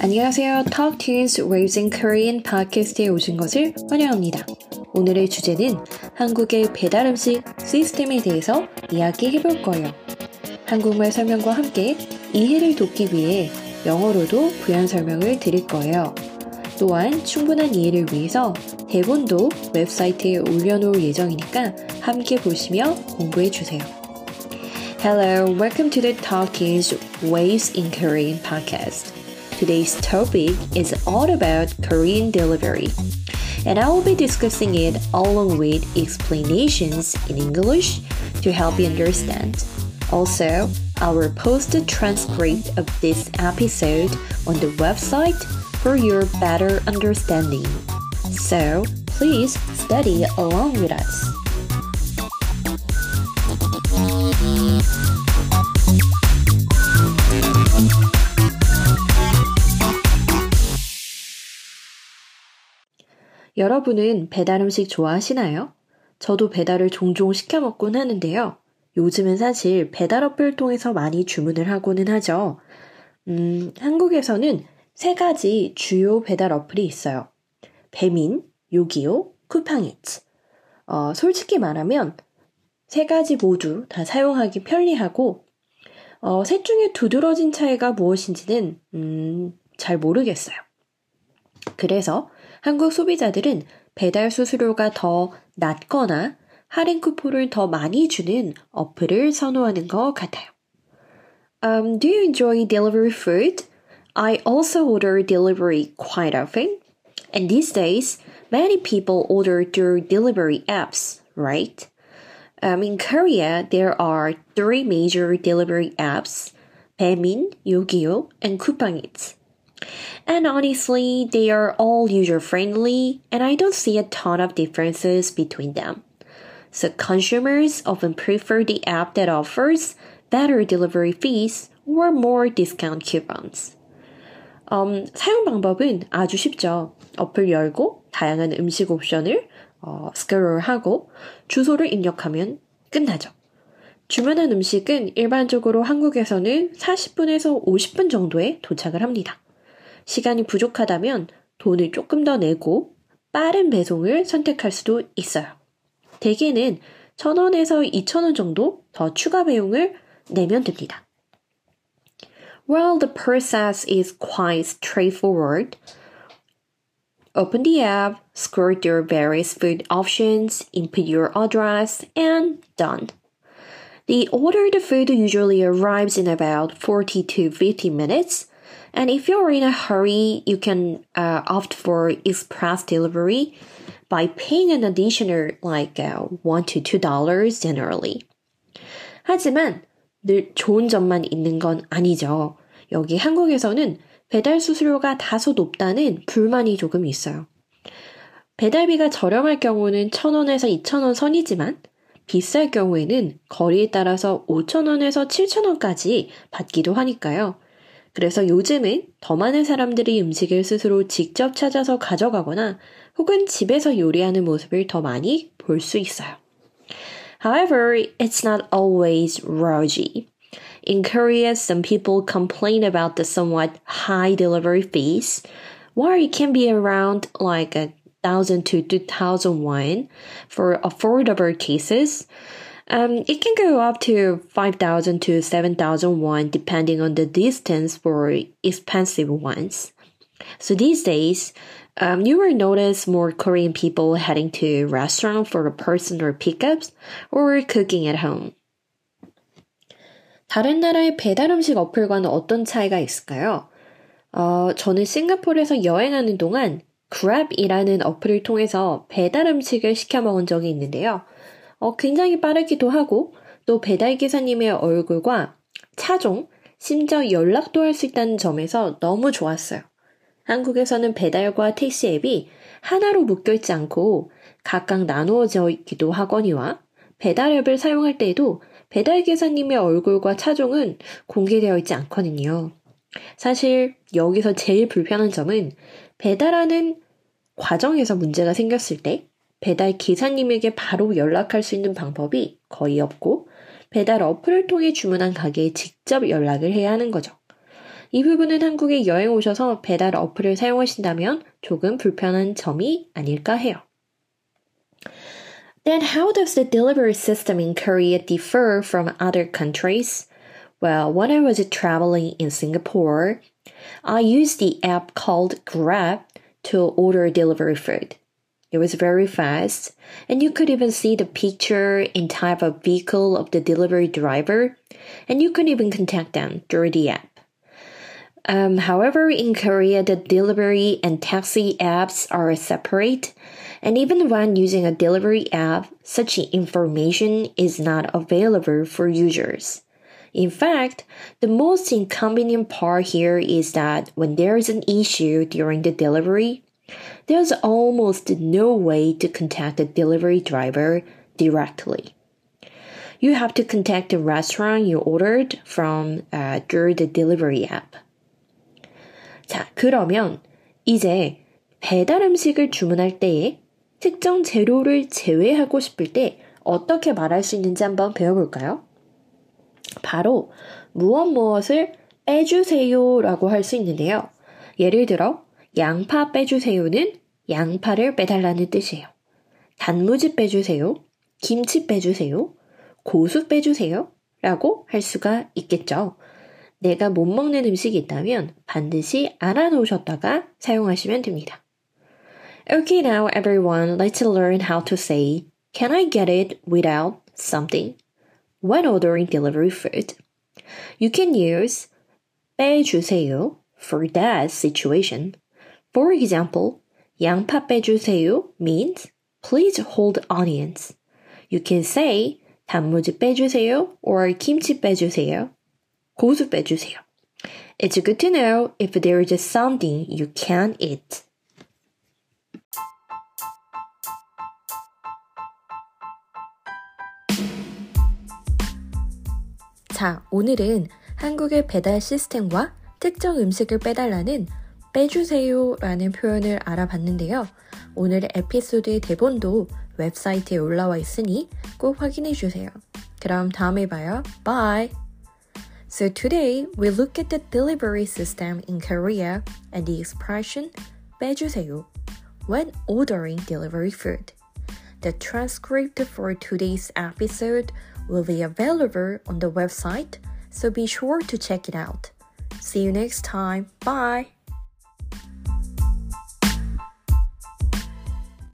안녕하세요. Talk Tunes Raising Korean 팟캐스트에 오신 것을 환영합니다. 오늘의 주제는 한국의 배달 음식 시스템에 대해서 이야기해 볼 거예요. 한국말 설명과 함께 이해를 돕기 위해 영어로도 부연 설명을 드릴 거예요. 또한 충분한 이해를 위해서 대본도 웹사이트에 올려놓을 예정이니까 함께 보시며 공부해 주세요. Hello, welcome to the Talk Tunes Waves in Korean podcast. Today's topic is all about Korean delivery, and I will be discussing it along with explanations in English to help you understand. Also, I will post the transcript of this episode on the website for your better understanding. So, please study along with us. 여러분은 배달 음식 좋아하시나요? 저도 배달을 종종 시켜 먹곤 하는데요. 요즘은 사실 배달 어플 통해서 많이 주문을 하고는 하죠. 음, 한국에서는 세 가지 주요 배달 어플이 있어요. 배민, 요기요, 쿠팡이츠. 어, 솔직히 말하면 세 가지 모두 다 사용하기 편리하고 어, 셋 중에 두드러진 차이가 무엇인지는 음, 잘 모르겠어요. 그래서 한국 소비자들은 배달 수수료가 더 낮거나 할인 쿠폰을 더 많이 주는 어플을 선호하는 것 같아요. Um, do you enjoy delivery food? I also order delivery quite often. And these days, many people order through delivery apps, right? Um, in Korea, there are three major delivery apps, Baemin, Yogiyo, and Coupang Eats. And honestly, they are all user friendly, and I don't see a ton of differences between them. So consumers often prefer the app that offers better delivery fees or more discount coupons. Um, 사용 방법은 아주 쉽죠. 어플 열고 다양한 음식 옵션을 어, 스크롤하고 주소를 입력하면 끝나죠. 주문한 음식은 일반적으로 한국에서는 40분에서 50분 정도에 도착을 합니다. 시간이 부족하다면 돈을 조금 더 내고 빠른 배송을 선택할 수도 있어요. 대개는 1000원에서 2000원 정도 더 추가 비용을 내면 됩니다. Well, the process is quite straightforward. Open the app, scroll through various food options, input your address, and done. The ordered food usually arrives in about 40 to 50 minutes, and if you're in a hurry, you can uh, opt for express delivery by paying an additional like uh, 1 to 2 dollars generally. 하지만 늘 좋은 점만 있는 건 아니죠. 여기 한국에서는 배달 수수료가 다소 높다는 불만이 조금 있어요. 배달비가 저렴할 경우는 1,000원에서 2,000원 선이지만 비쌀 경우에는 거리에 따라서 5,000원에서 7,000원까지 받기도 하니까요. 그래서 요즘은 더 많은 사람들이 음식을 스스로 직접 찾아서 가져가거나 혹은 집에서 요리하는 모습을 더 많이 볼 수 있어요. However, it's not always rosy. In Korea, some people complain about the somewhat high delivery fees, while it can be around like a thousand to two thousand won for affordable cases. Um, it can go up to 5,000 to 7,000 won depending on the distance for expensive ones. So these days, um, you will notice more Korean people heading to restaurant for personal pickups or cooking at home. 다른 나라의 배달 음식 어플과는 어떤 차이가 있을까요? 어, 저는 싱가포르에서 여행하는 동안 그랩이라는 어플을 통해서 배달 음식을 시켜 먹은 적이 있는데요. 어, 굉장히 빠르기도 하고 또 배달 기사님의 얼굴과 차종, 심지어 연락도 할 수 있다는 점에서 너무 좋았어요. 한국에서는 배달과 택시 앱이 하나로 묶여있지 않고 각각 나누어져 있기도 하거니와 배달 앱을 사용할 때에도 배달 기사님의 얼굴과 차종은 공개되어 있지 않거든요. 사실 여기서 제일 불편한 점은 배달하는 과정에서 문제가 생겼을 때 배달 기사님에게 바로 연락할 수 있는 방법이 거의 없고 배달 어플을 통해 주문한 가게에 직접 연락을 해야 하는 거죠. 이 부분은 한국에 여행 오셔서 배달 어플을 사용하신다면 조금 불편한 점이 아닐까 해요. Then how does the delivery system in Korea differ from other countries? Well, when I was traveling in Singapore, I used the app called Grab to order delivery food. It was very fast, and you could even see the picture and type of vehicle of the delivery driver, and you could even contact them through the app. Um, however, in Korea, the delivery and taxi apps are separate, and even when using a delivery app, such information is not available for users. In fact, the most inconvenient part here is that when there is an issue during the delivery, there's almost no way to contact the delivery driver directly. You have to contact the restaurant you ordered from uh, through the delivery app. 자, 그러면 이제 배달 음식을 주문할 때에 특정 재료를 제외하고 싶을 때 어떻게 말할 수 있는지 한번 배워볼까요? 바로 무엇 무엇을 빼주세요 라고 할 수 있는데요. 예를 들어, 양파 빼주세요는 양파를 빼달라는 뜻이에요. 단무지 빼주세요. 김치 빼주세요. 고수 빼주세요. 라고 할 수가 있겠죠. 내가 못 먹는 음식이 있다면 반드시 알아놓으셨다가 사용하시면 됩니다. Okay, now everyone, let's learn how to say, Can I get it without something? When ordering delivery food. You can use 빼주세요 for that situation. For example, 양파 빼주세요 means please hold onions. You can say 단무지 빼주세요 or 김치 빼주세요. 고수 빼주세요. It's good to know if there is something you can't eat. 자, 오늘은 한국의 배달 시스템과 특정 음식을 빼달라는 빼주세요 라는 표현을 알아봤는데요. 오늘의 에피소드의 대본도 웹사이트에 올라와 있으니 꼭 확인해 주세요. 그럼 다음에 봐요. Bye! So today we look at the delivery system in Korea and the expression 빼주세요 when ordering delivery food. The transcript for today's episode will be available on the website, so be sure to check it out. See you next time. Bye!